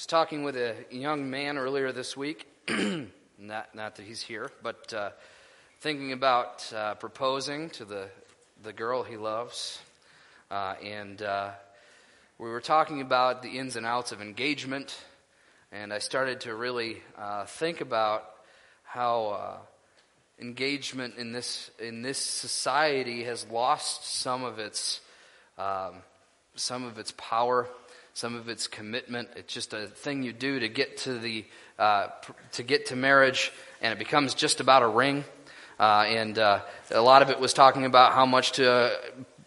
was talking with a young man earlier this week. not, not that he's here, but uh, thinking about uh, proposing to the, the girl he loves. Uh, and uh, we were talking about the ins and outs of engagement. And I started to really uh, think about how uh, engagement in this, in this society has lost some of its, um, some of its power some of it's commitment. It's just a thing you do to get to the uh, to get to marriage, and it becomes just about a ring. Uh, and uh, a lot of it was talking about how much to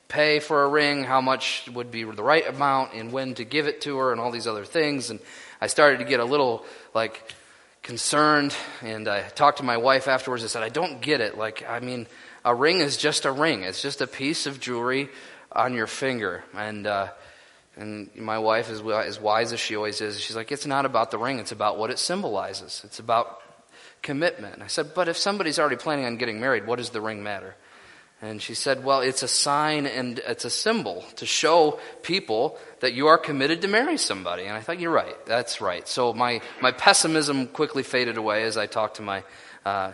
pay for a ring, how much would be the right amount, and when to give it to her, and all these other things. And I started to get a little like concerned, and I talked to my wife afterwards. I said, "I don't get it. Like, I mean, a ring is just a ring. It's just a piece of jewelry on your finger, and." Uh, and my wife, is as wise as she always is, she's like, it's not about the ring, it's about what it symbolizes. It's about commitment. I said, but if somebody's already planning on getting married, what does the ring matter? And she said, well, it's a sign and it's a symbol to show people that you are committed to marry somebody. And I thought, you're right. That's right. So my, my pessimism quickly faded away as I talked to my uh,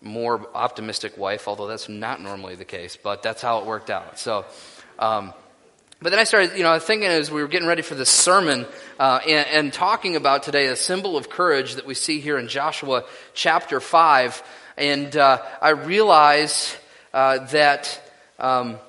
more optimistic wife, although that's not normally the case, but that's how it worked out. So, um, but then I started, you know, thinking as we were getting ready for this sermon uh, and, and, talking about today a symbol of courage that we see here in Joshua chapter 5. And uh, I realized uh, that um,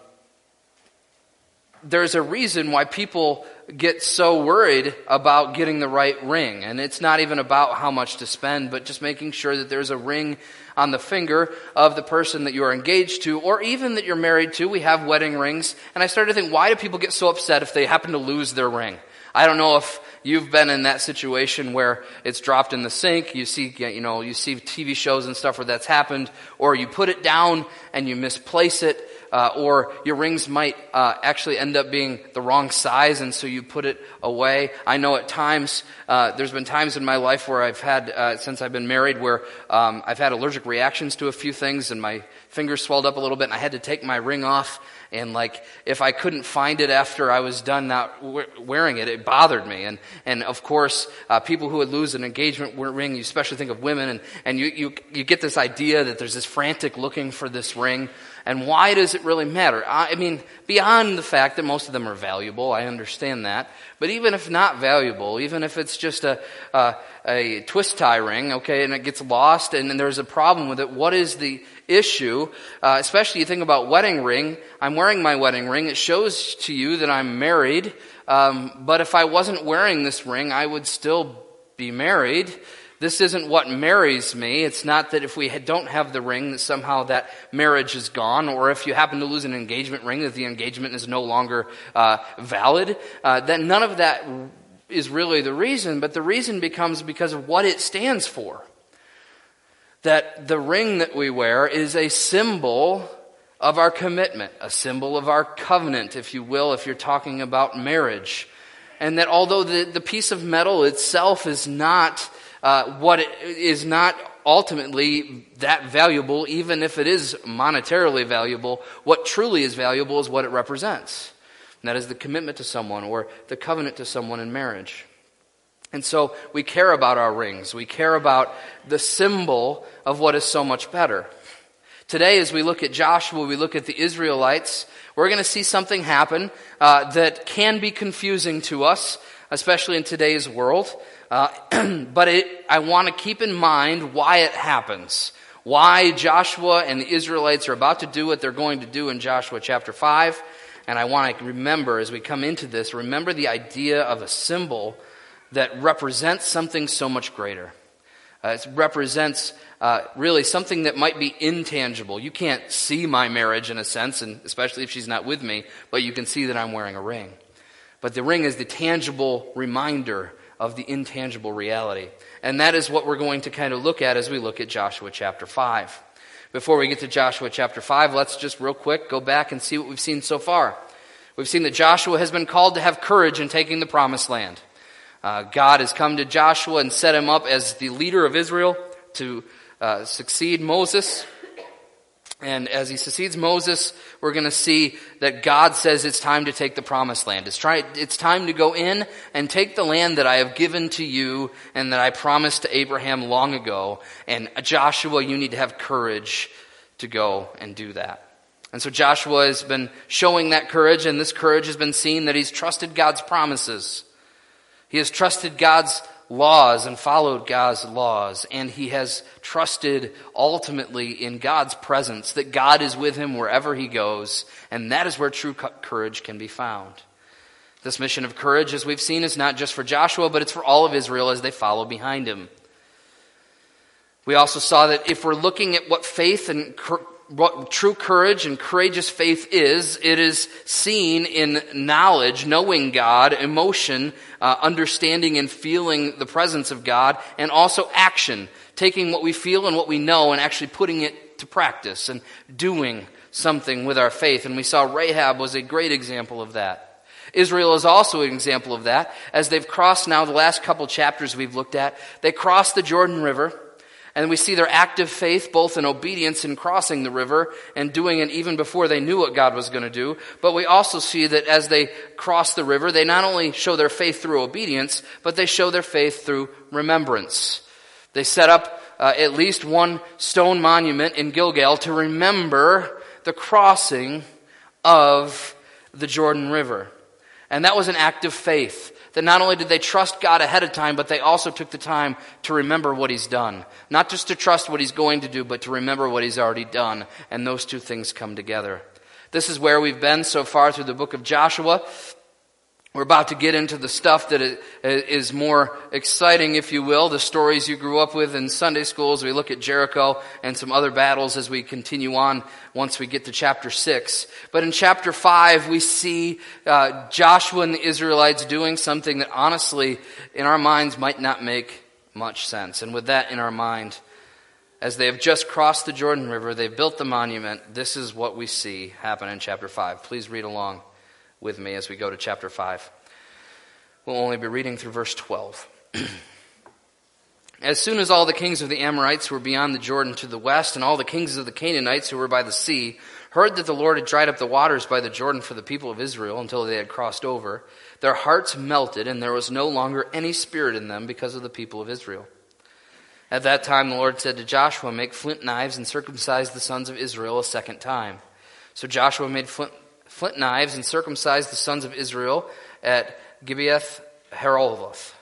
there's a reason why people get so worried about getting the right ring. And it's not even about how much to spend, but just making sure that there's a ring on the finger of the person that you are engaged to, or even that you're married to. We have wedding rings. And I started to think, why do people get so upset if they happen to lose their ring? I don't know if you've been in that situation where it's dropped in the sink. You see, you know, you see TV shows and stuff where that's happened, or you put it down and you misplace it uh, or your rings might uh, actually end up being the wrong size, and so you put it away. I know at times uh, there's been times in my life where I've had uh, since I've been married where um, I've had allergic reactions to a few things, and my fingers swelled up a little bit, and I had to take my ring off. And like, if I couldn't find it after I was done not wearing it, it bothered me. And and of course, uh, people who would lose an engagement ring, you especially think of women, and and you you you get this idea that there's this frantic looking for this ring. And why does it really matter? I mean, beyond the fact that most of them are valuable, I understand that. But even if not valuable, even if it's just a, a, a twist tie ring, okay, and it gets lost and, and, there's a problem with it, what is the issue? Uh, especially you think about wedding ring. I'm wearing my wedding ring. It shows to you that I'm married. Um, but if I wasn't wearing this ring, I would still be married. This isn't what marries me. It's not that if we don't have the ring that somehow that marriage is gone, or if you happen to lose an engagement ring that the engagement is no longer uh, valid. Uh, that none of that is really the reason, but the reason becomes because of what it stands for. That the ring that we wear is a symbol of our commitment, a symbol of our covenant, if you will, if you're talking about marriage. And that although the, the piece of metal itself is not uh, what is not ultimately that valuable, even if it is monetarily valuable. What truly is valuable is what it represents. And that is the commitment to someone or the covenant to someone in marriage. And so we care about our rings. We care about the symbol of what is so much better. Today, as we look at Joshua, we look at the Israelites, we're going to see something happen uh, that can be confusing to us, especially in today's world. Uh, but it, I want to keep in mind why it happens. Why Joshua and the Israelites are about to do what they're going to do in Joshua chapter 5. And I want to remember as we come into this, remember the idea of a symbol that represents something so much greater. Uh, it represents uh, really something that might be intangible. You can't see my marriage in a sense, and especially if she's not with me, but you can see that I'm wearing a ring. But the ring is the tangible reminder of the intangible reality. And that is what we're going to kind of look at as we look at Joshua chapter 5. Before we get to Joshua chapter 5, let's just real quick go back and see what we've seen so far. We've seen that Joshua has been called to have courage in taking the promised land. Uh, God has come to Joshua and set him up as the leader of Israel to uh, succeed Moses. And as he succeeds Moses, we're going to see that God says it's time to take the promised land. It's, try, it's time to go in and take the land that I have given to you and that I promised to Abraham long ago. And Joshua, you need to have courage to go and do that. And so Joshua has been showing that courage, and this courage has been seen that he's trusted God's promises. He has trusted God's laws and followed God's laws, and he has trusted ultimately in God's presence that God is with him wherever he goes, and that is where true courage can be found. This mission of courage, as we've seen, is not just for Joshua, but it's for all of Israel as they follow behind him. We also saw that if we're looking at what faith and what true courage and courageous faith is, it is seen in knowledge, knowing God, emotion, uh, understanding and feeling the presence of God, and also action, taking what we feel and what we know and actually putting it to practice and doing something with our faith. And we saw Rahab was a great example of that. Israel is also an example of that. As they've crossed now the last couple chapters we've looked at, they crossed the Jordan River. And we see their active faith both in obedience in crossing the river and doing it even before they knew what God was going to do. But we also see that as they cross the river, they not only show their faith through obedience, but they show their faith through remembrance. They set up uh, at least one stone monument in Gilgal to remember the crossing of the Jordan River. And that was an act of faith that not only did they trust God ahead of time, but they also took the time to remember what He's done. Not just to trust what He's going to do, but to remember what He's already done. And those two things come together. This is where we've been so far through the book of Joshua. We're about to get into the stuff that is more exciting, if you will, the stories you grew up with in Sunday schools. We look at Jericho and some other battles as we continue on once we get to chapter 6. But in chapter 5, we see uh, Joshua and the Israelites doing something that honestly, in our minds, might not make much sense. And with that in our mind, as they have just crossed the Jordan River, they've built the monument. This is what we see happen in chapter 5. Please read along with me as we go to chapter 5. We'll only be reading through verse 12. as soon as all the kings of the Amorites who were beyond the Jordan to the west, and all the kings of the Canaanites who were by the sea, heard that the Lord had dried up the waters by the Jordan for the people of Israel until they had crossed over, their hearts melted, and there was no longer any spirit in them because of the people of Israel. At that time, the Lord said to Joshua, Make flint knives and circumcise the sons of Israel a second time. So Joshua made flint flint knives and circumcised the sons of Israel at Gibeath Haaraloth.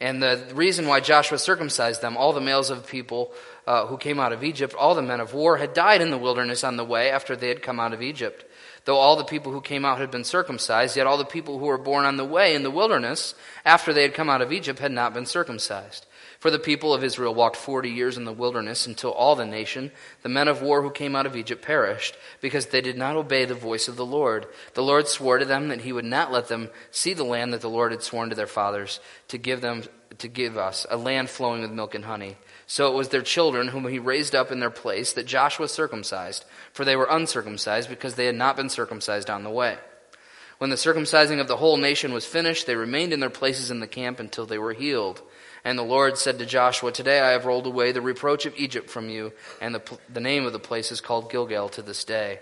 And the reason why Joshua circumcised them, all the males of the people uh, who came out of Egypt, all the men of war, had died in the wilderness on the way after they had come out of Egypt. Though all the people who came out had been circumcised, yet all the people who were born on the way in the wilderness after they had come out of Egypt had not been circumcised. For the people of Israel walked forty years in the wilderness until all the nation, the men of war who came out of Egypt, perished, because they did not obey the voice of the Lord. The Lord swore to them that he would not let them see the land that the Lord had sworn to their fathers to give them to give us, a land flowing with milk and honey. So it was their children whom he raised up in their place that Joshua circumcised, for they were uncircumcised because they had not been circumcised on the way. When the circumcising of the whole nation was finished, they remained in their places in the camp until they were healed. And the Lord said to Joshua, Today I have rolled away the reproach of Egypt from you, and the, the name of the place is called Gilgal to this day.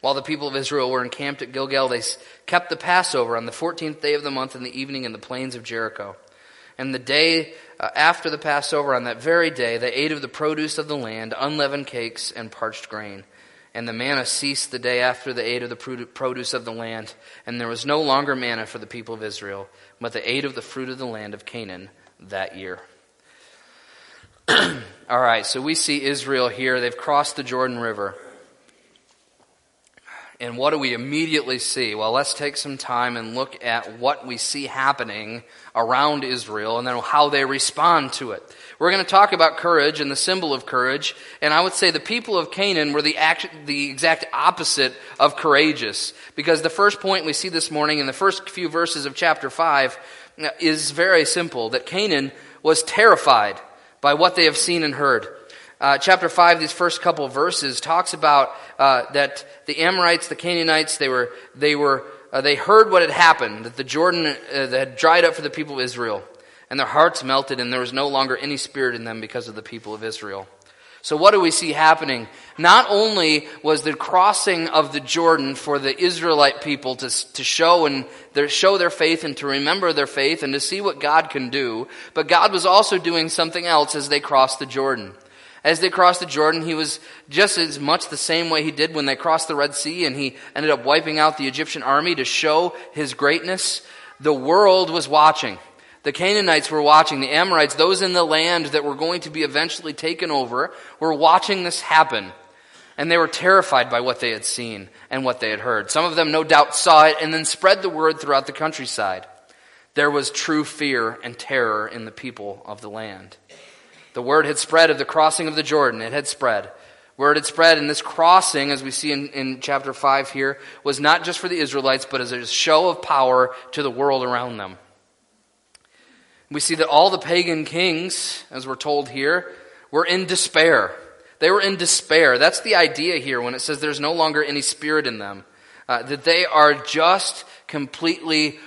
While the people of Israel were encamped at Gilgal, they kept the Passover on the 14th day of the month in the evening in the plains of Jericho. And the day uh, after the Passover, on that very day, they ate of the produce of the land, unleavened cakes and parched grain. And the manna ceased the day after the ate of the produce of the land, and there was no longer manna for the people of Israel, but the ate of the fruit of the land of Canaan that year. All right, so we see Israel here. They've crossed the Jordan River. And what do we immediately see? Well, let's take some time and look at what we see happening around Israel and then how they respond to it. We're going to talk about courage and the symbol of courage. And I would say the people of Canaan were the, act, the exact opposite of courageous. Because the first point we see this morning in the first few verses of chapter 5 uh, is very simple that Canaan was terrified by what they have seen and heard. Uh, chapter 5, these first couple verses, talks about uh, that the Amorites, the Canaanites, they were, they were, uh, they heard what had happened, that the Jordan uh, had dried up for the people of Israel, and their hearts melted, and there was no longer any spirit in them because of the people of Israel. So, what do we see happening? Not only was the crossing of the Jordan for the Israelite people to, to show and their, show their faith and to remember their faith and to see what God can do, but God was also doing something else as they crossed the Jordan. As they crossed the Jordan, he was just as much the same way he did when they crossed the Red Sea and he ended up wiping out the Egyptian army to show his greatness. The world was watching. The Canaanites were watching. The Amorites, those in the land that were going to be eventually taken over, were watching this happen. And they were terrified by what they had seen and what they had heard. Some of them, no doubt, saw it and then spread the word throughout the countryside. There was true fear and terror in the people of the land. The word had spread of the crossing of the Jordan. It had spread. Word had spread, and this crossing, as we see in, in chapter 5 here, was not just for the Israelites, but as a show of power to the world around them. We see that all the pagan kings, as we're told here, were in despair. They were in despair. That's the idea here when it says there's no longer any spirit in them. Uh, that they are just completely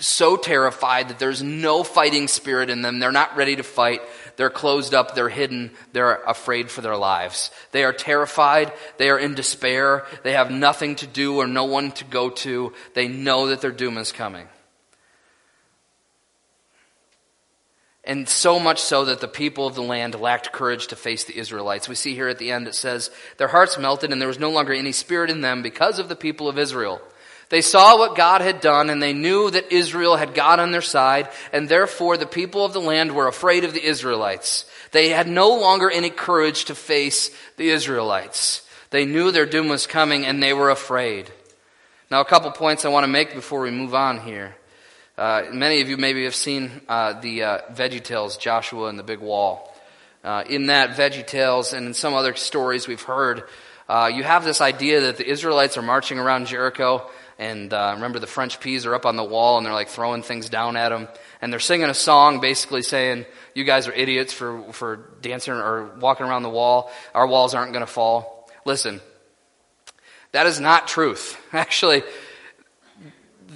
so terrified that there's no fighting spirit in them. They're not ready to fight. They're closed up. They're hidden. They're afraid for their lives. They are terrified. They are in despair. They have nothing to do or no one to go to. They know that their doom is coming. And so much so that the people of the land lacked courage to face the Israelites. We see here at the end it says, Their hearts melted and there was no longer any spirit in them because of the people of Israel. They saw what God had done and they knew that Israel had God on their side and therefore the people of the land were afraid of the Israelites. They had no longer any courage to face the Israelites. They knew their doom was coming and they were afraid. Now a couple points I want to make before we move on here. Uh, many of you maybe have seen uh, the uh, Veggie Tales, Joshua and the Big Wall. Uh, in that Veggie Tales and in some other stories we've heard, uh, you have this idea that the Israelites are marching around Jericho, and uh, remember the French peas are up on the wall and they're like throwing things down at them, and they're singing a song basically saying, "You guys are idiots for for dancing or walking around the wall. Our walls aren't going to fall." Listen, that is not truth. Actually,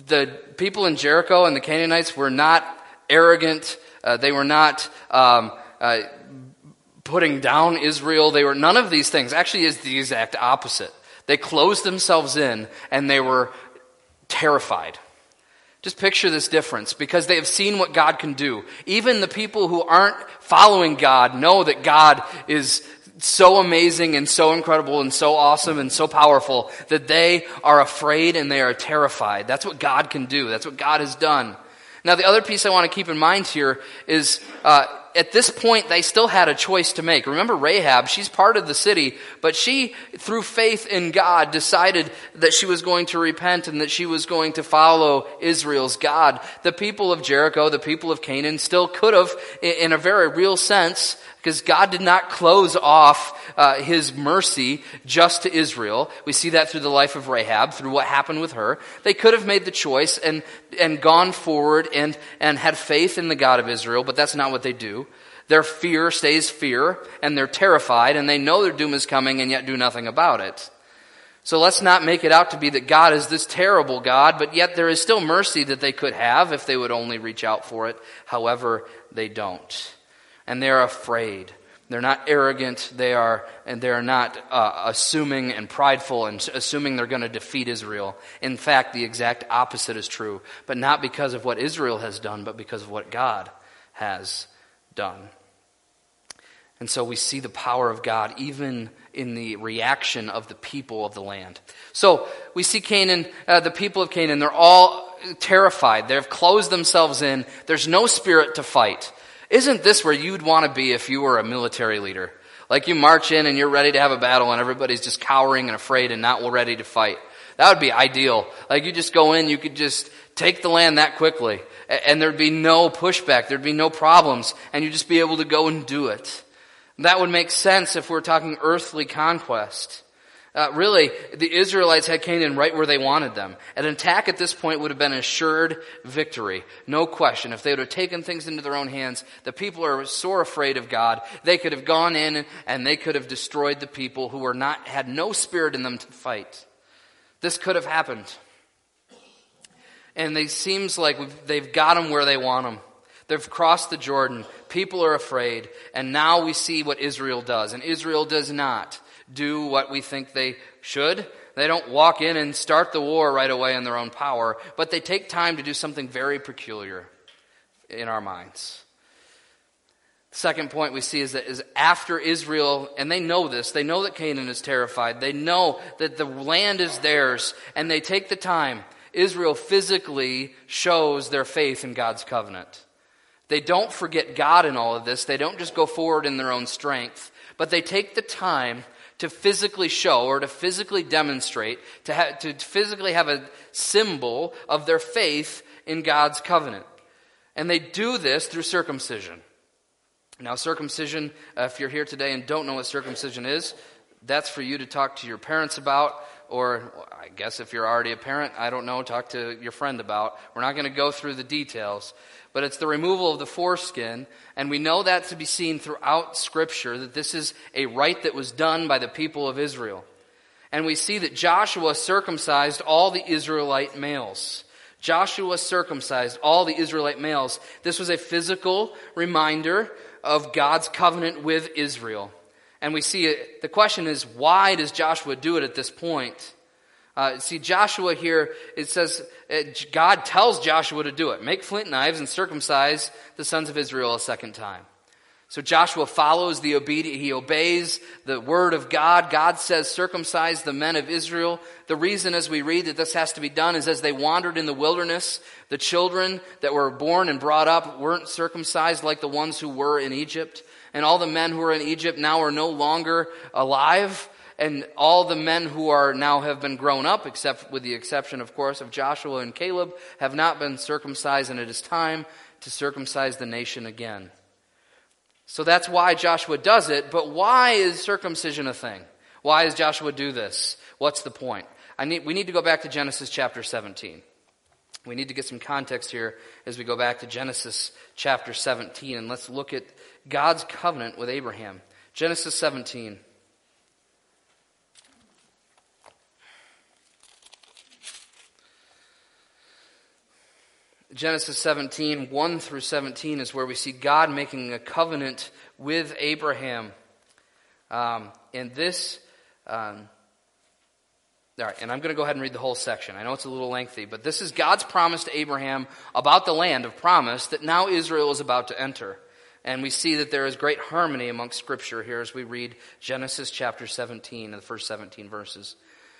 the people in Jericho and the Canaanites were not arrogant. Uh, they were not um, uh, putting down Israel. They were none of these things. Actually, is the exact opposite. They closed themselves in and they were terrified. Just picture this difference because they have seen what God can do. Even the people who aren't following God know that God is so amazing and so incredible and so awesome and so powerful that they are afraid and they are terrified. That's what God can do. That's what God has done. Now, the other piece I want to keep in mind here is uh, at this point, they still had a choice to make. Remember Rahab, she's part of the city, but she, through faith in God, decided that she was going to repent and that she was going to follow Israel's God. The people of Jericho, the people of Canaan, still could have, in a very real sense, because God did not close off uh, his mercy just to Israel. We see that through the life of Rahab, through what happened with her. They could have made the choice and, and gone forward and, and had faith in the God of Israel, but that's not what they do. Their fear stays fear, and they're terrified, and they know their doom is coming, and yet do nothing about it. So let's not make it out to be that God is this terrible God, but yet there is still mercy that they could have if they would only reach out for it. However, they don't and they're afraid. They're not arrogant. They are, and they are not uh, assuming and prideful and assuming they're going to defeat Israel. In fact, the exact opposite is true, but not because of what Israel has done, but because of what God has done. And so we see the power of God even in the reaction of the people of the land. So we see Canaan, uh, the people of Canaan, they're all terrified. They've closed themselves in. There's no spirit to fight. Isn't this where you'd want to be if you were a military leader? Like you march in and you're ready to have a battle and everybody's just cowering and afraid and not ready to fight. That would be ideal. Like you just go in, you could just take the land that quickly and there'd be no pushback. There'd be no problems and you'd just be able to go and do it. That would make sense if we're talking earthly conquest. Uh, really, the Israelites had Canaan right where they wanted them. An attack at this point would have been assured victory. No question. If they would have taken things into their own hands, the people are sore afraid of God. They could have gone in and they could have destroyed the people who were not, had no spirit in them to fight. This could have happened. And it seems like they've got them where they want them. They've crossed the Jordan. people are afraid, and now we see what Israel does. And Israel does not do what we think they should. They don't walk in and start the war right away in their own power, but they take time to do something very peculiar in our minds. The Second point we see is that is after Israel, and they know this, they know that Canaan is terrified. They know that the land is theirs, and they take the time. Israel physically shows their faith in God's covenant. They don't forget God in all of this. They don't just go forward in their own strength, but they take the time to physically show or to physically demonstrate, to, ha- to physically have a symbol of their faith in God's covenant. And they do this through circumcision. Now, circumcision, uh, if you're here today and don't know what circumcision is, that's for you to talk to your parents about, or I guess if you're already a parent, I don't know, talk to your friend about. We're not going to go through the details, but it's the removal of the foreskin, and we know that to be seen throughout Scripture, that this is a rite that was done by the people of Israel. And we see that Joshua circumcised all the Israelite males. Joshua circumcised all the Israelite males. This was a physical reminder of God's covenant with Israel. And we see it, the question is, why does Joshua do it at this point? Uh, see, Joshua here, it says, it, uh, God tells Joshua to do it. Make flint knives and circumcise the sons of Israel a second time. So Joshua follows the obedient, he obeys the word of God. God says, circumcise the men of Israel. The reason as we read that this has to be done is as they wandered in the wilderness, the children that were born and brought up weren't circumcised like the ones who were in Egypt. And all the men who were in Egypt now are no longer alive. And all the men who are now have been grown up, except with the exception, of course, of Joshua and Caleb, have not been circumcised, and it is time to circumcise the nation again. So that's why Joshua does it, but why is circumcision a thing? Why does Joshua do this? What's the point? I need, we need to go back to Genesis chapter 17. We need to get some context here as we go back to Genesis chapter 17, and let's look at God's covenant with Abraham. Genesis 17. Genesis 17, 1 through 17 is where we see God making a covenant with Abraham. Um, and this, um, all right, and I'm going to go ahead and read the whole section. I know it's a little lengthy, but this is God's promise to Abraham about the land of promise that now Israel is about to enter. And we see that there is great harmony amongst Scripture here as we read Genesis chapter 17 and the first 17 verses.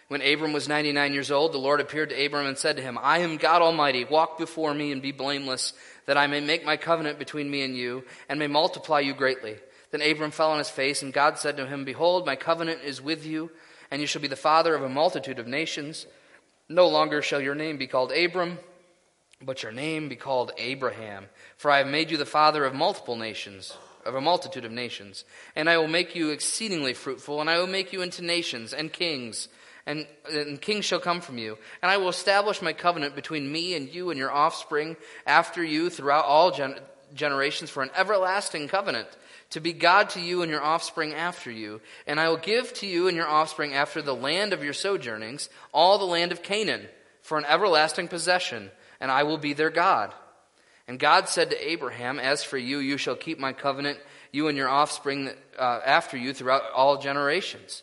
When Abram was 99 years old, the Lord appeared to Abram and said to him, I am God Almighty. Walk before me and be blameless, that I may make my covenant between me and you, and may multiply you greatly. Then Abram fell on his face, and God said to him, Behold, my covenant is with you, and you shall be the father of a multitude of nations. No longer shall your name be called Abram, but your name be called Abraham, for I have made you the father of multiple nations of a multitude of nations. And I will make you exceedingly fruitful, and I will make you into nations and kings and, and kings shall come from you. And I will establish my covenant between me and you and your offspring after you throughout all gen- generations for an everlasting covenant, to be God to you and your offspring after you. And I will give to you and your offspring after the land of your sojournings, all the land of Canaan, for an everlasting possession, and I will be their God. And God said to Abraham, As for you, you shall keep my covenant, you and your offspring uh, after you throughout all generations.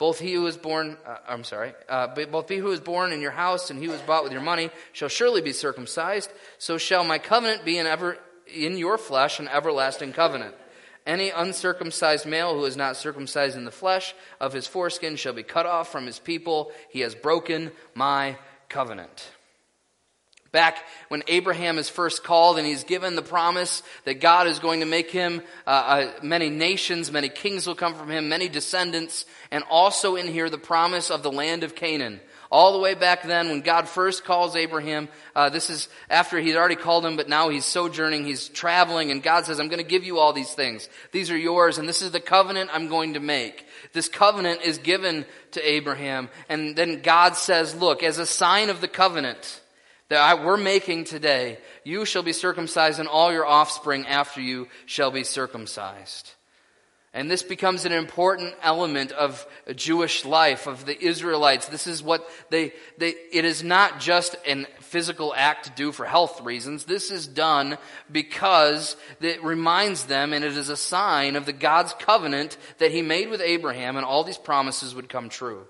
Both he who is born, uh, I'm sorry, uh, both he who is born in your house and he who is bought with your money shall surely be circumcised. So shall my covenant be in ever in your flesh an everlasting covenant. Any uncircumcised male who is not circumcised in the flesh of his foreskin shall be cut off from his people. He has broken my covenant. Back when Abraham is first called and he's given the promise that God is going to make him uh, uh, many nations, many kings will come from him, many descendants, and also in here the promise of the land of Canaan. All the way back then, when God first calls Abraham, uh, this is after he'd already called him, but now he's sojourning, he's traveling, and God says, I'm going to give you all these things. These are yours, and this is the covenant I'm going to make. This covenant is given to Abraham, and then God says, Look, as a sign of the covenant, that I, we're making today, you shall be circumcised and all your offspring after you shall be circumcised. And this becomes an important element of Jewish life, of the Israelites. This is what they, they, it is not just a physical act to do for health reasons. This is done because it reminds them and it is a sign of the God's covenant that he made with Abraham and all these promises would come true.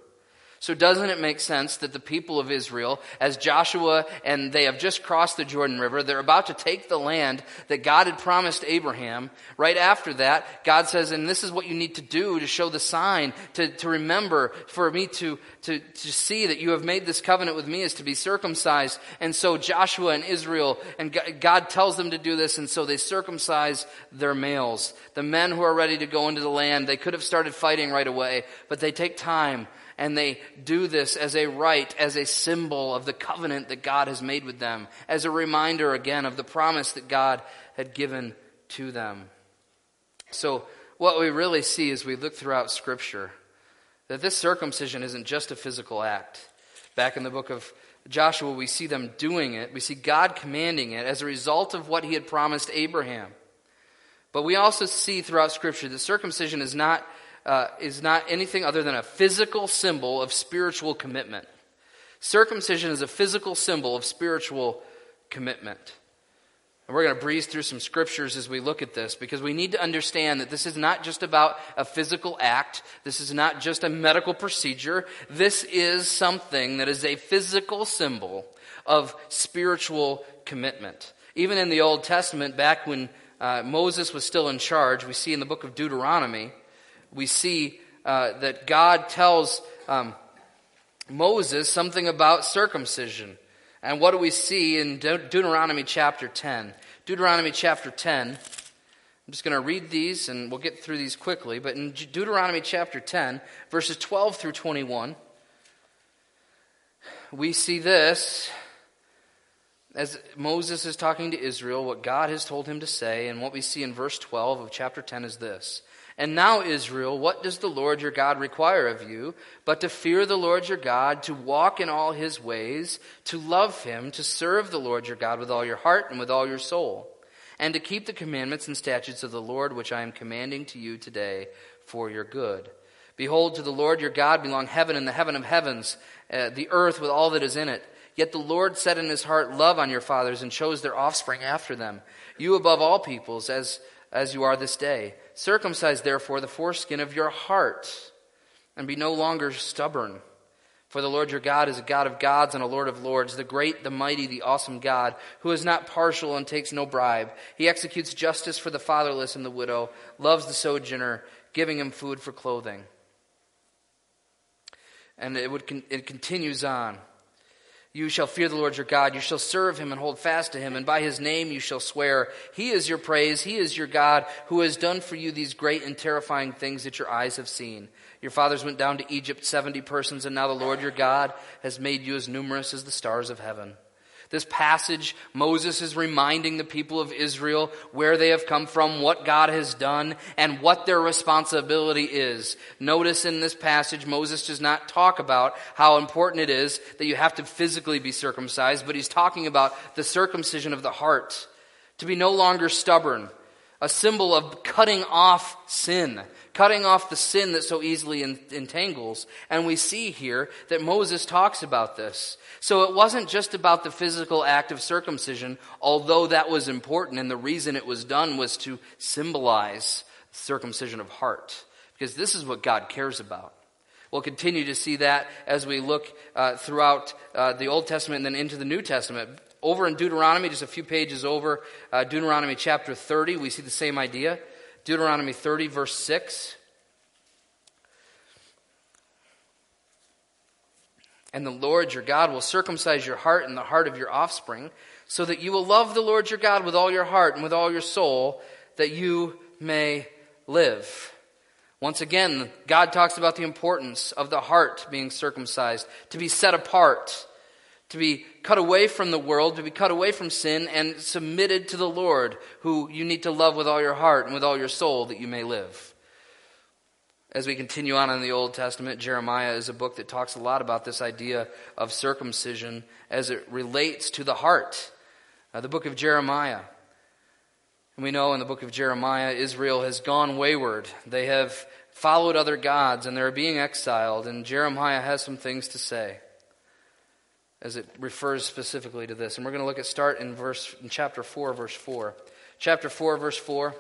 So doesn't it make sense that the people of Israel, as Joshua and they have just crossed the Jordan River, they're about to take the land that God had promised Abraham. Right after that, God says, and this is what you need to do to show the sign, to, to remember, for me to, to, to see that you have made this covenant with me is to be circumcised. And so Joshua and Israel, and God tells them to do this, and so they circumcise their males. The men who are ready to go into the land, they could have started fighting right away, but they take time and they do this as a rite, as a symbol of the covenant that God has made with them, as a reminder again of the promise that God had given to them. So, what we really see as we look throughout Scripture, that this circumcision isn't just a physical act. Back in the book of Joshua, we see them doing it. We see God commanding it as a result of what he had promised Abraham. But we also see throughout Scripture that circumcision is not uh, is not anything other than a physical symbol of spiritual commitment. Circumcision is a physical symbol of spiritual commitment. And we're going to breeze through some scriptures as we look at this because we need to understand that this is not just about a physical act. This is not just a medical procedure. This is something that is a physical symbol of spiritual commitment. Even in the Old Testament, back when uh, Moses was still in charge, we see in the book of Deuteronomy we see uh, that God tells um, Moses something about circumcision. And what do we see in De- Deuteronomy chapter 10? Deuteronomy chapter 10. I'm just going to read these and we'll get through these quickly. But in Deuteronomy chapter 10, verses 12 through 21, we see this as Moses is talking to Israel, what God has told him to say. And what we see in verse 12 of chapter 10 is this and now, Israel, what does the Lord your God require of you but to fear the Lord your God, to walk in all his ways, to love him, to serve the Lord your God with all your heart and with all your soul, and to keep the commandments and statutes of the Lord which I am commanding to you today for your good? Behold, to the Lord your God belong heaven and the heaven of heavens, uh, the earth with all that is in it. Yet the Lord set in his heart love on your fathers and chose their offspring after them, you above all peoples, as, as you are this day. Circumcise therefore the foreskin of your heart, and be no longer stubborn. For the Lord your God is a God of gods and a Lord of lords, the great, the mighty, the awesome God, who is not partial and takes no bribe. He executes justice for the fatherless and the widow, loves the sojourner, giving him food for clothing. And it, would, it continues on. You shall fear the Lord your God. You shall serve him and hold fast to him, and by his name you shall swear. He is your praise. He is your God, who has done for you these great and terrifying things that your eyes have seen. Your fathers went down to Egypt, 70 persons, and now the Lord your God has made you as numerous as the stars of heaven. This passage, Moses is reminding the people of Israel where they have come from, what God has done, and what their responsibility is. Notice in this passage, Moses does not talk about how important it is that you have to physically be circumcised, but he's talking about the circumcision of the heart. To be no longer stubborn, a symbol of cutting off sin cutting off the sin that so easily entangles. And we see here that Moses talks about this. So it wasn't just about the physical act of circumcision, although that was important, and the reason it was done was to symbolize circumcision of heart, because this is what God cares about. We'll continue to see that as we look uh, throughout uh, the Old Testament and then into the New Testament. Over in Deuteronomy, just a few pages over, uh, Deuteronomy chapter 30, we see the same idea. Deuteronomy 30, verse 6. And the Lord your God will circumcise your heart and the heart of your offspring, so that you will love the Lord your God with all your heart and with all your soul, that you may live. Once again, God talks about the importance of the heart being circumcised, to be set apart, to be cut away from the world, to be cut away from sin, and submitted to the Lord, who you need to love with all your heart and with all your soul that you may live. As we continue on in the Old Testament, Jeremiah is a book that talks a lot about this idea of circumcision as it relates to the heart. Uh, the book of Jeremiah. And we know in the book of Jeremiah, Israel has gone wayward. They have followed other gods and they're being exiled. And Jeremiah has some things to say as it refers specifically to this. And we're going to look at start in verse in chapter 4 verse 4. Chapter 4 verse 4.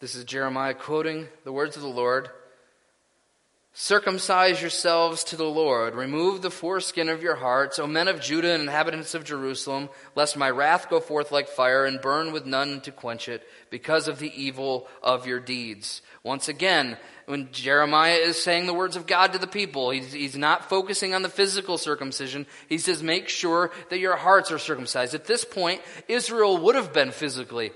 This is Jeremiah quoting the words of the Lord. Circumcise yourselves to the Lord. Remove the foreskin of your hearts, O men of Judah and inhabitants of Jerusalem, lest my wrath go forth like fire and burn with none to quench it, because of the evil of your deeds. Once again, when Jeremiah is saying the words of God to the people, he's, he's not focusing on the physical circumcision. He says, make sure that your hearts are circumcised. At this point, Israel would have been physically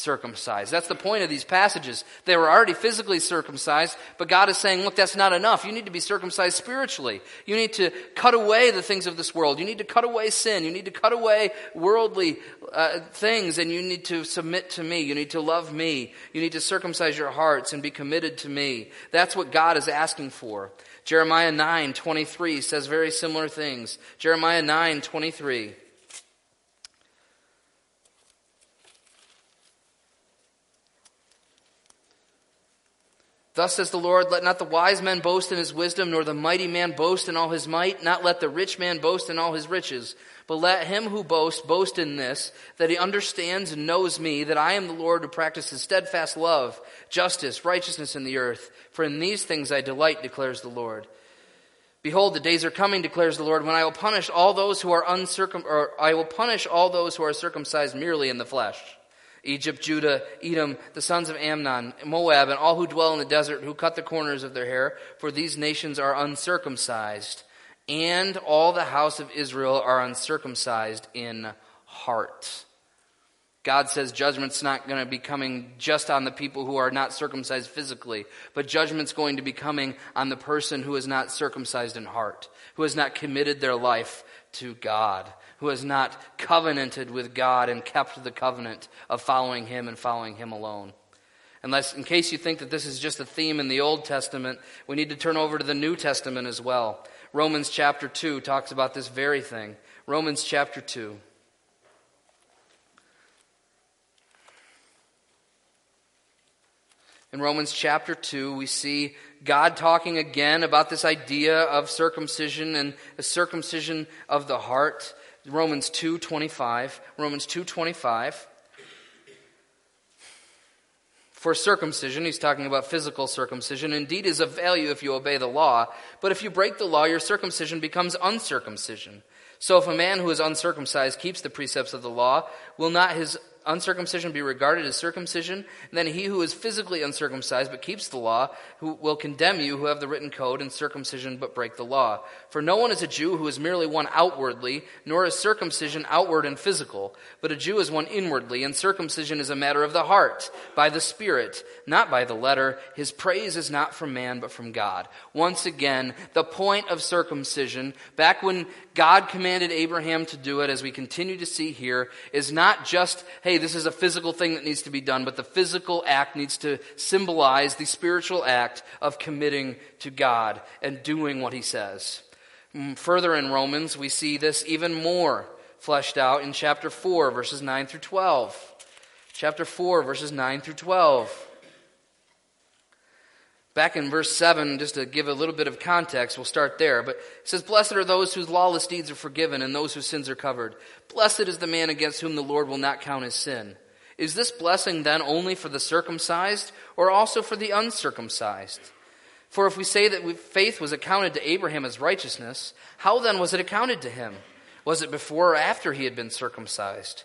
circumcised. That's the point of these passages. They were already physically circumcised, but God is saying, look, that's not enough. You need to be circumcised spiritually. You need to cut away the things of this world. You need to cut away sin. You need to cut away worldly uh, things, and you need to submit to me. You need to love me. You need to circumcise your hearts and be committed to me. That's what God is asking for. Jeremiah 9, 23 says very similar things. Jeremiah 9, 23. Thus says the Lord, let not the wise man boast in his wisdom, nor the mighty man boast in all his might, not let the rich man boast in all his riches. But let him who boasts boast in this, that he understands and knows me, that I am the Lord who practices steadfast love, justice, righteousness in the earth. For in these things I delight, declares the Lord. Behold, the days are coming, declares the Lord, when I will punish all those who are uncircum, or I will punish all those who are circumcised merely in the flesh Egypt, Judah, Edom, the sons of Ammon, Moab, and all who dwell in the desert, who cut the corners of their hair, for these nations are uncircumcised, and all the house of Israel are uncircumcised in heart. God says judgment's not going to be coming just on the people who are not circumcised physically, but judgment's going to be coming on the person who is not circumcised in heart, who has not committed their life to God who has not covenanted with God and kept the covenant of following Him and following Him alone. Unless, in case you think that this is just a theme in the Old Testament, we need to turn over to the New Testament as well. Romans chapter 2 talks about this very thing. Romans chapter 2. In Romans chapter 2, we see God talking again about this idea of circumcision and the circumcision of the heart. Romans 2:25, Romans 2:25. For circumcision, he's talking about physical circumcision, indeed is of value if you obey the law, but if you break the law, your circumcision becomes uncircumcision. So if a man who is uncircumcised keeps the precepts of the law, will not his uncircumcision be regarded as circumcision? And then he who is physically uncircumcised but keeps the law, who will condemn you who have the written code and circumcision but break the law. For no one is a Jew who is merely one outwardly, nor is circumcision outward and physical, but a Jew is one inwardly, and circumcision is a matter of the heart, by the Spirit, not by the letter. His praise is not from man but from God. Once again, the point of circumcision, back when God commanded Abraham to do it, as we continue to see here, is not just, hey, this is a physical thing that needs to be done, but the physical act needs to symbolize the spiritual act of committing to God and doing what he says. Mm, further in Romans, we see this even more fleshed out in chapter 4, verses 9 through 12. Chapter 4, verses 9 through 12. Back in verse 7, just to give a little bit of context, we'll start there. But it says, Blessed are those whose lawless deeds are forgiven and those whose sins are covered. Blessed is the man against whom the Lord will not count his sin. Is this blessing then only for the circumcised or also for the uncircumcised? For if we say that faith was accounted to Abraham as righteousness, how then was it accounted to him? Was it before or after he had been circumcised?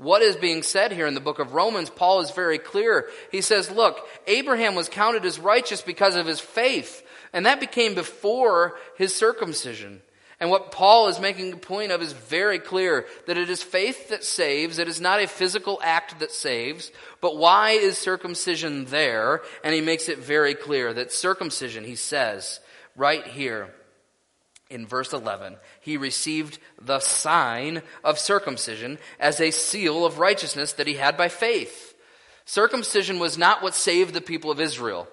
What is being said here in the book of Romans, Paul is very clear. He says, look, Abraham was counted as righteous because of his faith, and that became before his circumcision. And what Paul is making a point of is very clear that it is faith that saves. It is not a physical act that saves. But why is circumcision there? And he makes it very clear that circumcision, he says right here in verse 11, he received the sign of circumcision as a seal of righteousness that he had by faith. Circumcision was not what saved the people of Israel.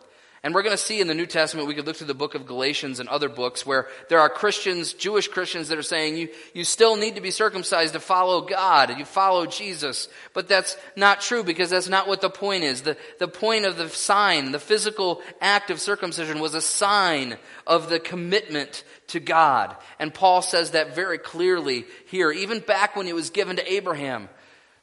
And we're going to see in the New Testament, we could look through the book of Galatians and other books where there are Christians, Jewish Christians that are saying you, you still need to be circumcised to follow God, you follow Jesus. But that's not true because that's not what the point is. The, the point of the sign, the physical act of circumcision was a sign of the commitment to God. And Paul says that very clearly here, even back when it was given to Abraham.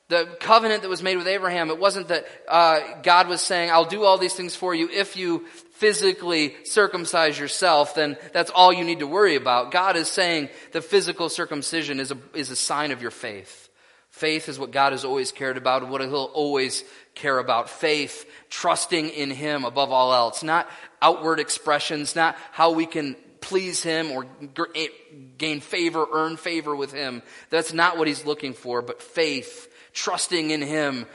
The covenant that was made with Abraham, it wasn't that uh, God was saying, I'll do all these things for you if you physically circumcise yourself, then that's all you need to worry about. God is saying the physical circumcision is a, is a sign of your faith. Faith is what God has always cared about and what He'll always care about. Faith, trusting in Him above all else. Not outward expressions, not how we can please Him or gain favor, earn favor with Him. That's not what He's looking for, but faith trusting in Him.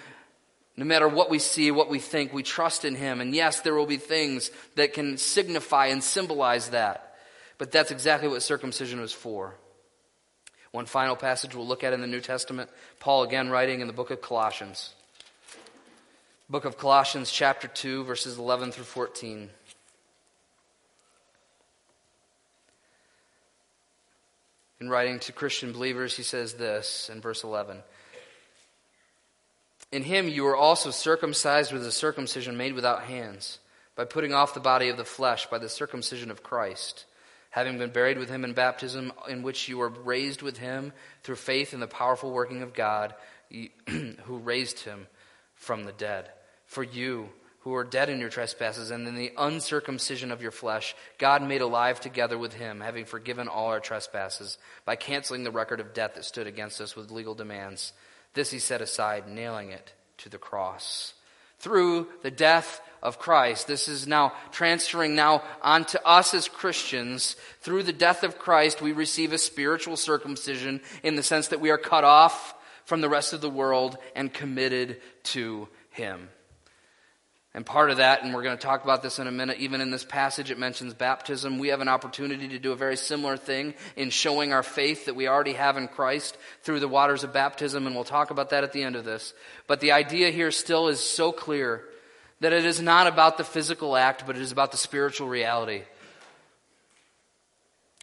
No matter what we see, what we think, we trust in Him. And yes, there will be things that can signify and symbolize that. But that's exactly what circumcision was for. One final passage we'll look at in the New Testament, Paul again writing in the book of Colossians. Book of Colossians, chapter 2, verses 11 through 14. In writing to Christian believers, he says this in verse 11 in him you were also circumcised with a circumcision made without hands, by putting off the body of the flesh by the circumcision of Christ, having been buried with him in baptism, in which you were raised with him through faith in the powerful working of God, who raised him from the dead. For you, who were dead in your trespasses and in the uncircumcision of your flesh, God made alive together with him, having forgiven all our trespasses, by canceling the record of debt that stood against us with legal demands this he set aside, nailing it to the cross. Through the death of Christ, this is now transferring now onto us as Christians. Through the death of Christ, we receive a spiritual circumcision in the sense that we are cut off from the rest of the world and committed to Him. And part of that, and we're going to talk about this in a minute, even in this passage, it mentions baptism. We have an opportunity to do a very similar thing in showing our faith that we already have in Christ through the waters of baptism, and we'll talk about that at the end of this. But the idea here still is so clear that it is not about the physical act, but it is about the spiritual reality.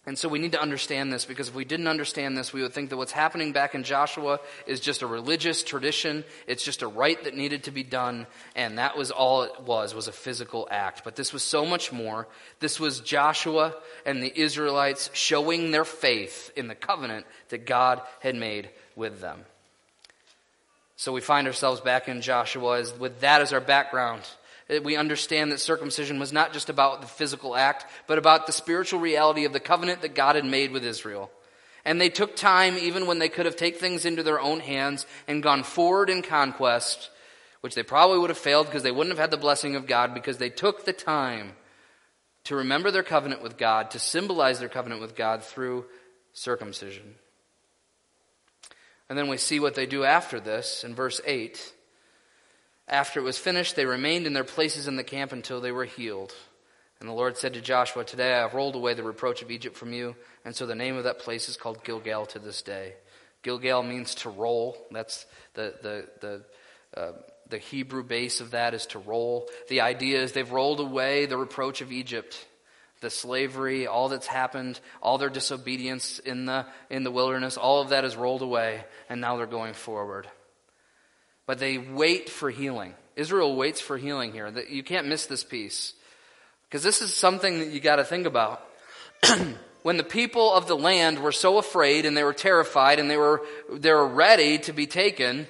And so we need to understand this because if we didn't understand this, we would think that what's happening back in Joshua is just a religious tradition. It's just a rite that needed to be done. And that was all it was, was a physical act. But this was so much more. This was Joshua and the Israelites showing their faith in the covenant that God had made with them. So we find ourselves back in Joshua as, with that as our background we understand that circumcision was not just about the physical act, but about the spiritual reality of the covenant that God had made with Israel. And they took time, even when they could have taken things into their own hands and gone forward in conquest, which they probably would have failed because they wouldn't have had the blessing of God, because they took the time to remember their covenant with God, to symbolize their covenant with God through circumcision. And then we see what they do after this in verse 8. After it was finished, they remained in their places in the camp until they were healed. And the Lord said to Joshua, Today I have rolled away the reproach of Egypt from you. And so the name of that place is called Gilgal to this day. Gilgal means to roll. That's the, the, the, uh, the Hebrew base of that is to roll. The idea is they've rolled away the reproach of Egypt, the slavery, all that's happened, all their disobedience in the, in the wilderness, all of that is rolled away, and now they're going forward but they wait for healing. Israel waits for healing here. You can't miss this piece. Because this is something that you got to think about. when the people of the land were so afraid and they were terrified and they were, they were ready to be taken,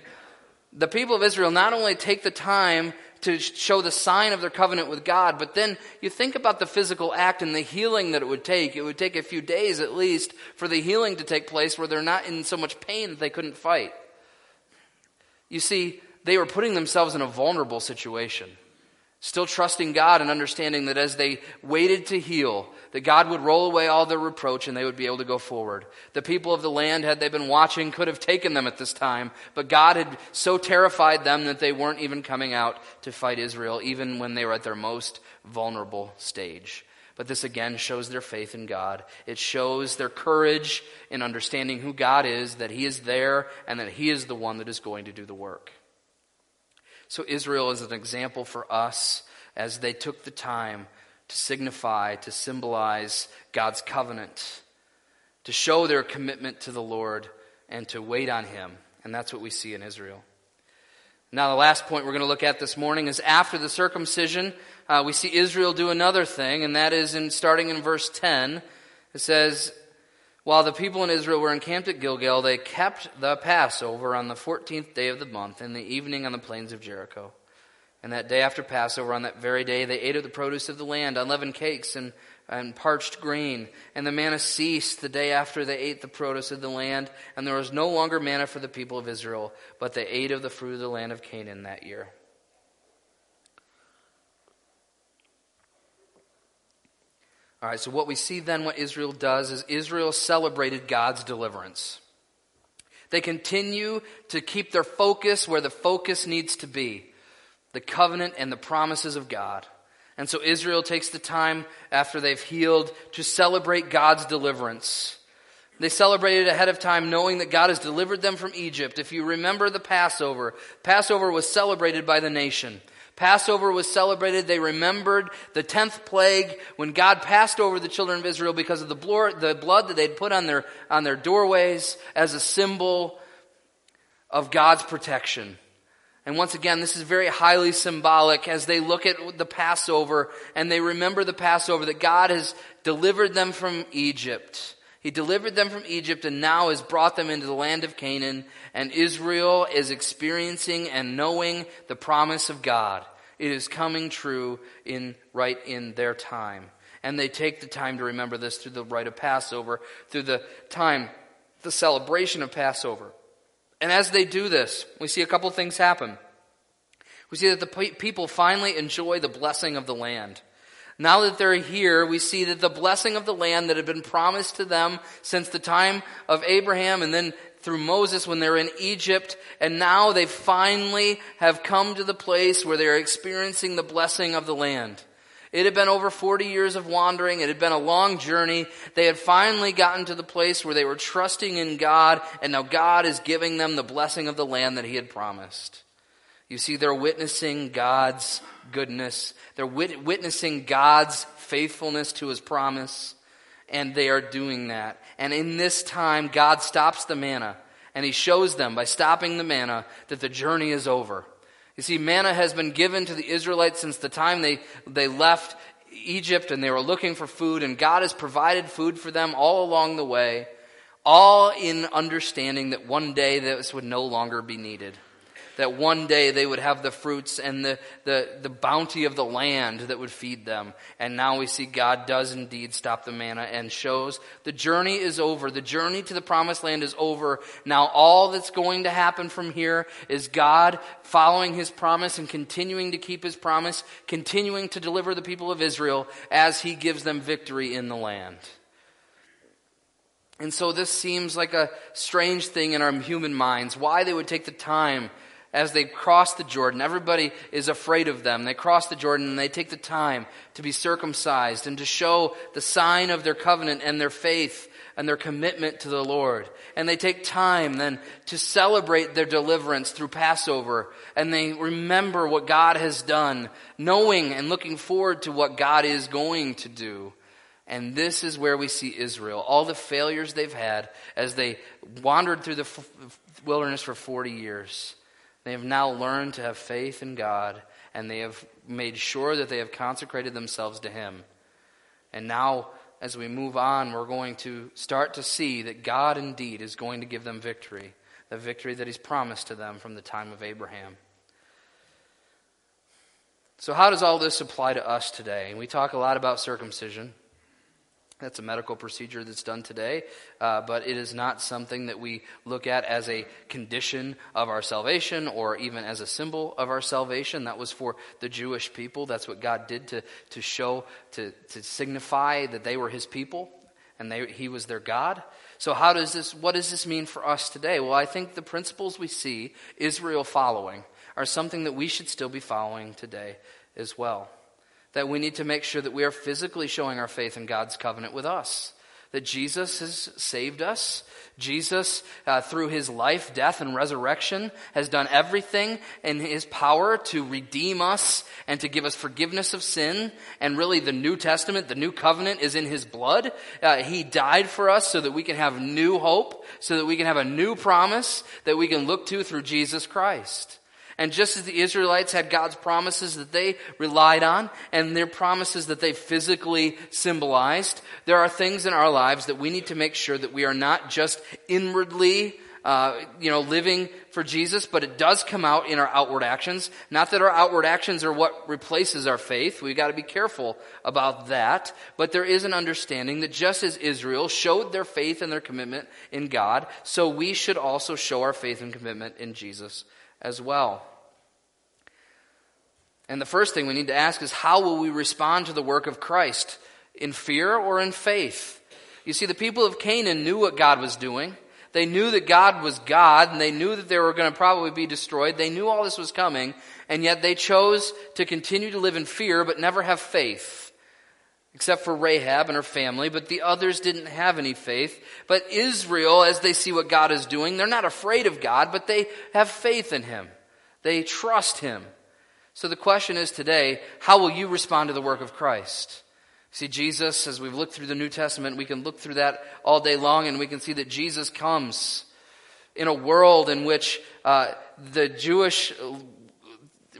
the people of Israel not only take the time to show the sign of their covenant with God, but then you think about the physical act and the healing that it would take. It would take a few days at least for the healing to take place where they're not in so much pain that they couldn't fight. You see, they were putting themselves in a vulnerable situation. Still trusting God and understanding that as they waited to heal, that God would roll away all their reproach and they would be able to go forward. The people of the land, had they been watching, could have taken them at this time, but God had so terrified them that they weren't even coming out to fight Israel, even when they were at their most vulnerable stage. But this again shows their faith in God. It shows their courage in understanding who God is, that He is there, and that He is the one that is going to do the work. So Israel is an example for us as they took the time to signify, to symbolize God's covenant, to show their commitment to the Lord, and to wait on Him. And that's what we see in Israel. Now, the last point we're going to look at this morning is after the circumcision, uh, we see Israel do another thing, and that is in starting in verse 10. It says, while the people in Israel were encamped at Gilgal, they kept the Passover on the 14th day of the month in the evening on the plains of Jericho. And that day after Passover, on that very day, they ate of the produce of the land, unleavened cakes and, and parched grain. And the manna ceased the day after they ate the produce of the land, and there was no longer manna for the people of Israel, but they ate of the fruit of the land of Canaan that year. All right, so what we see then, what Israel does, is Israel celebrated God's deliverance. They continue to keep their focus where the focus needs to be the covenant and the promises of God. And so Israel takes the time after they've healed to celebrate God's deliverance. They celebrated ahead of time knowing that God has delivered them from Egypt. If you remember the Passover, Passover was celebrated by the nation. Passover was celebrated. They remembered the tenth plague when God passed over the children of Israel because of the blood, the blood that they'd put on their, on their doorways as a symbol of God's protection. And once again, this is very highly symbolic as they look at the Passover and they remember the Passover that God has delivered them from Egypt. He delivered them from Egypt and now has brought them into the land of Canaan, and Israel is experiencing and knowing the promise of God. It is coming true in, right in their time. And they take the time to remember this through the rite of Passover, through the time, the celebration of Passover. And as they do this, we see a couple things happen. We see that the people finally enjoy the blessing of the land. Now that they're here, we see that the blessing of the land that had been promised to them since the time of Abraham and then through Moses when they're in Egypt, and now they finally have come to the place where they're experiencing the blessing of the land. It had been over 40 years of wandering. It had been a long journey. They had finally gotten to the place where they were trusting in God, and now God is giving them the blessing of the land that He had promised. You see, they're witnessing God's goodness. They're wit- witnessing God's faithfulness to his promise, and they are doing that. And in this time, God stops the manna, and he shows them by stopping the manna that the journey is over. You see, manna has been given to the Israelites since the time they, they left Egypt and they were looking for food, and God has provided food for them all along the way, all in understanding that one day this would no longer be needed that one day they would have the fruits and the, the, the bounty of the land that would feed them. And now we see God does indeed stop the manna and shows the journey is over. The journey to the promised land is over. Now all that's going to happen from here is God following his promise and continuing to keep his promise, continuing to deliver the people of Israel as he gives them victory in the land. And so this seems like a strange thing in our human minds, why they would take the time as they cross the Jordan. Everybody is afraid of them. They cross the Jordan and they take the time to be circumcised and to show the sign of their covenant and their faith and their commitment to the Lord. And they take time then to celebrate their deliverance through Passover. And they remember what God has done, knowing and looking forward to what God is going to do. And this is where we see Israel. All the failures they've had as they wandered through the wilderness for 40 years. They have now learned to have faith in God, and they have made sure that they have consecrated themselves to Him. And now as we move on, we're going to start to see that God indeed is going to give them victory, the victory that He's promised to them from the time of Abraham. So, how does all this apply to us today? And we talk a lot about circumcision. That's a medical procedure that's done today, uh, but it is not something that we look at as a condition of our salvation or even as a symbol of our salvation. That was for the Jewish people. That's what God did to, to show, to, to signify that they were his people and they, he was their God. So, how does this, what does this mean for us today? Well, I think the principles we see Israel following are something that we should still be following today as well that we need to make sure that we are physically showing our faith in God's covenant with us. That Jesus has saved us. Jesus, uh, through his life, death, and resurrection, has done everything in his power to redeem us and to give us forgiveness of sin. And really, the New Testament, the new covenant, is in his blood. Uh, he died for us so that we can have new hope, so that we can have a new promise that we can look to through Jesus Christ. And just as the Israelites had God's promises that they relied on and their promises that they physically symbolized, there are things in our lives that we need to make sure that we are not just inwardly, uh, you know, living for Jesus, but it does come out in our outward actions. Not that our outward actions are what replaces our faith. We've got to be careful about that. But there is an understanding that just as Israel showed their faith and their commitment in God, so we should also show our faith and commitment in Jesus as well. And the first thing we need to ask is how will we respond to the work of Christ? In fear or in faith? You see, the people of Canaan knew what God was doing. They knew that God was God, and they knew that they were going to probably be destroyed. They knew all this was coming, and yet they chose to continue to live in fear but never have faith. Except for Rahab and her family, but the others didn't have any faith. But Israel, as they see what God is doing, they're not afraid of God, but they have faith in Him. They trust Him. So the question is today, how will you respond to the work of Christ? See, Jesus, as we've looked through the New Testament, we can look through that all day long and we can see that Jesus comes in a world in which uh, the Jewish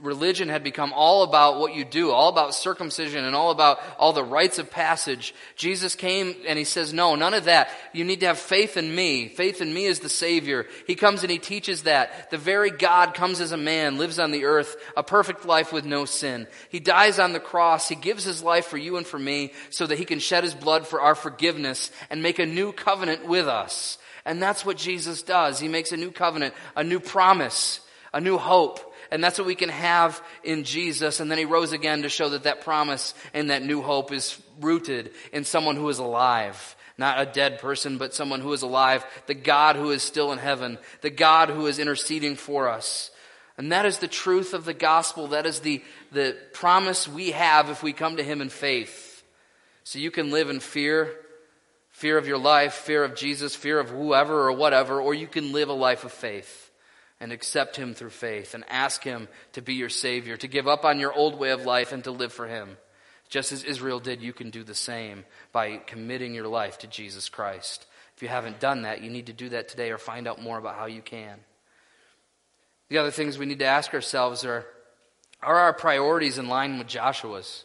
religion had become all about what you do, all about circumcision and all about all the rites of passage. Jesus came and he says, no, none of that. You need to have faith in me. Faith in me is the Savior. He comes and he teaches that. The very God comes as a man, lives on the earth, a perfect life with no sin. He dies on the cross. He gives his life for you and for me so that he can shed his blood for our forgiveness and make a new covenant with us. And that's what Jesus does. He makes a new covenant, a new promise, a new hope and that's what we can have in Jesus. And then he rose again to show that that promise and that new hope is rooted in someone who is alive. Not a dead person, but someone who is alive. The God who is still in heaven. The God who is interceding for us. And that is the truth of the gospel. That is the, the promise we have if we come to him in faith. So you can live in fear, fear of your life, fear of Jesus, fear of whoever or whatever, or you can live a life of faith and accept Him through faith and ask Him to be your Savior, to give up on your old way of life and to live for Him. Just as Israel did, you can do the same by committing your life to Jesus Christ. If you haven't done that, you need to do that today or find out more about how you can. The other things we need to ask ourselves are are our priorities in line with Joshua's?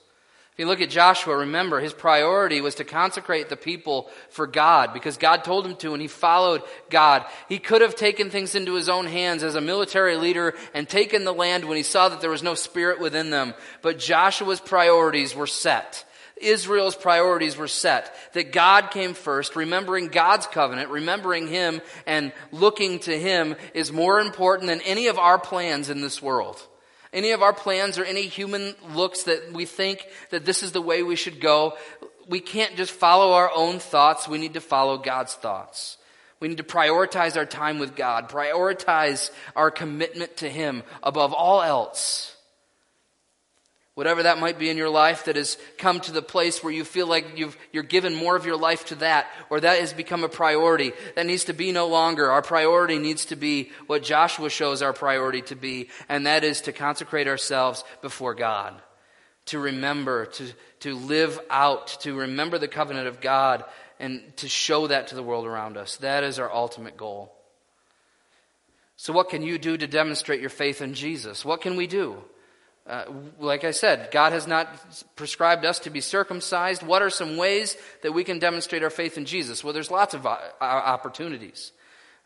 If you look at Joshua, remember his priority was to consecrate the people for God because God told him to and he followed God. He could have taken things into his own hands as a military leader and taken the land when he saw that there was no spirit within them. But Joshua's priorities were set. Israel's priorities were set. That God came first, remembering God's covenant, remembering Him and looking to Him is more important than any of our plans in this world any of our plans or any human looks that we think that this is the way we should go, we can't just follow our own thoughts. We need to follow God's thoughts. We need to prioritize our time with God, prioritize our commitment to Him above all else. Whatever that might be in your life that has come to the place where you feel like you've, you're given more of your life to that, or that has become a priority, that needs to be no longer. Our priority needs to be what Joshua shows our priority to be, and that is to consecrate ourselves before God. To remember, to, to live out, to remember the covenant of God, and to show that to the world around us. That is our ultimate goal. So, what can you do to demonstrate your faith in Jesus? What can we do? Uh, like I said, God has not prescribed us to be circumcised. What are some ways that we can demonstrate our faith in Jesus? Well, there's lots of uh, opportunities.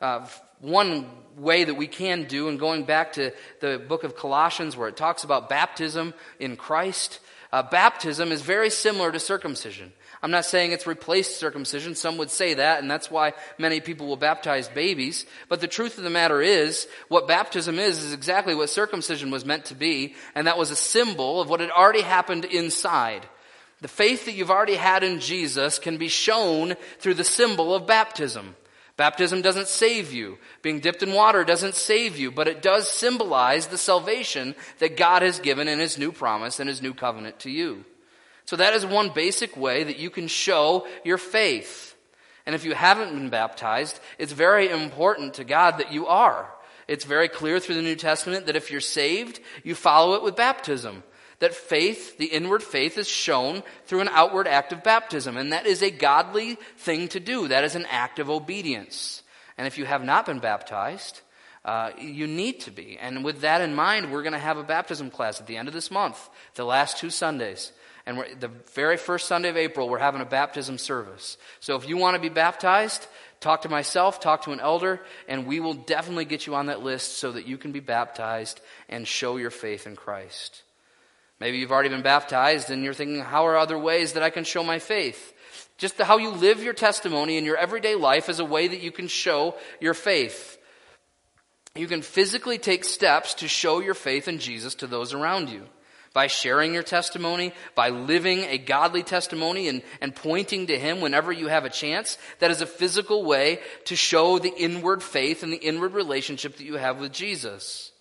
Uh, one way that we can do, and going back to the book of Colossians where it talks about baptism in Christ, uh, baptism is very similar to circumcision. I'm not saying it's replaced circumcision. Some would say that, and that's why many people will baptize babies. But the truth of the matter is, what baptism is, is exactly what circumcision was meant to be, and that was a symbol of what had already happened inside. The faith that you've already had in Jesus can be shown through the symbol of baptism. Baptism doesn't save you. Being dipped in water doesn't save you, but it does symbolize the salvation that God has given in His new promise and His new covenant to you. So that is one basic way that you can show your faith. And if you haven't been baptized, it's very important to God that you are. It's very clear through the New Testament that if you're saved, you follow it with baptism. That faith, the inward faith, is shown through an outward act of baptism. And that is a godly thing to do. That is an act of obedience. And if you have not been baptized, uh, you need to be. And with that in mind, we're going to have a baptism class at the end of this month, the last two Sundays. And the very first Sunday of April, we're having a baptism service. So if you want to be baptized, talk to myself, talk to an elder, and we will definitely get you on that list so that you can be baptized and show your faith in Christ. Maybe you've already been baptized and you're thinking, how are other ways that I can show my faith? Just how you live your testimony in your everyday life is a way that you can show your faith. You can physically take steps to show your faith in Jesus to those around you by sharing your testimony, by living a godly testimony and, and pointing to Him whenever you have a chance. That is a physical way to show the inward faith and the inward relationship that you have with Jesus.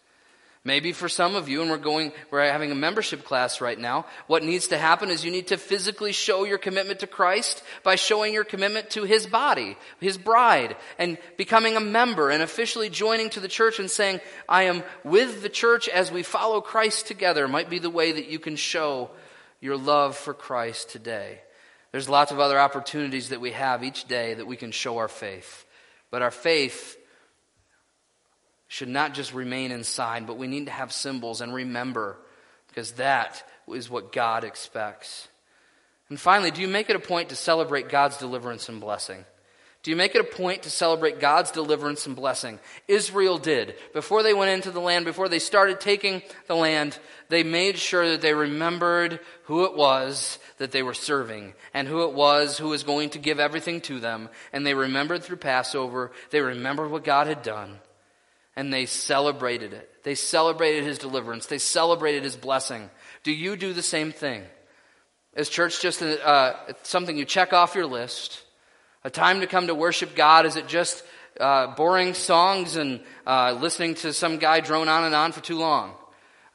Maybe for some of you, and we're going, we're having a membership class right now, what needs to happen is you need to physically show your commitment to Christ by showing your commitment to His body, His bride, and becoming a member and officially joining to the church and saying, I am with the church as we follow Christ together might be the way that you can show your love for Christ today. There's lots of other opportunities that we have each day that we can show our faith. But our faith should not just remain inside, but we need to have symbols and remember, because that is what God expects. And finally, do you make it a point to celebrate God's deliverance and blessing? Do you make it a point to celebrate God's deliverance and blessing? Israel did. Before they went into the land, before they started taking the land, they made sure that they remembered who it was that they were serving and who it was who was going to give everything to them. And they remembered through Passover. They remembered what God had done and they celebrated it. They celebrated his deliverance. They celebrated his blessing. Do you do the same thing? Is church just a, uh, something you check off your list? A time to come to worship God? Is it just uh, boring songs and uh, listening to some guy drone on and on for too long?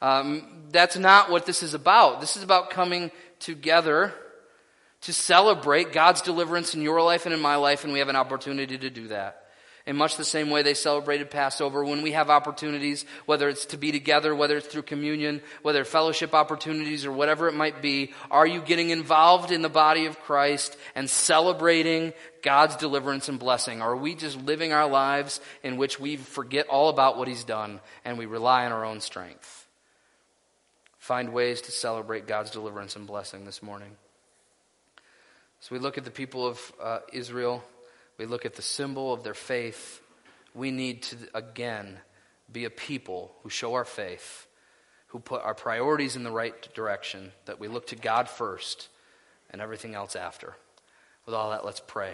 Um, that's not what this is about. This is about coming together to celebrate God's deliverance in your life and in my life, and we have an opportunity to do that. In much the same way they celebrated Passover, when we have opportunities, whether it's to be together, whether it's through communion, whether fellowship opportunities or whatever it might be, are you getting involved in the body of Christ and celebrating God's deliverance and blessing? Or are we just living our lives in which we forget all about what He's done and we rely on our own strength? Find ways to celebrate God's deliverance and blessing this morning. So we look at the people of uh, Israel we look at the symbol of their faith, we need to again be a people who show our faith, who put our priorities in the right direction, that we look to God first and everything else after. With all that, let's pray.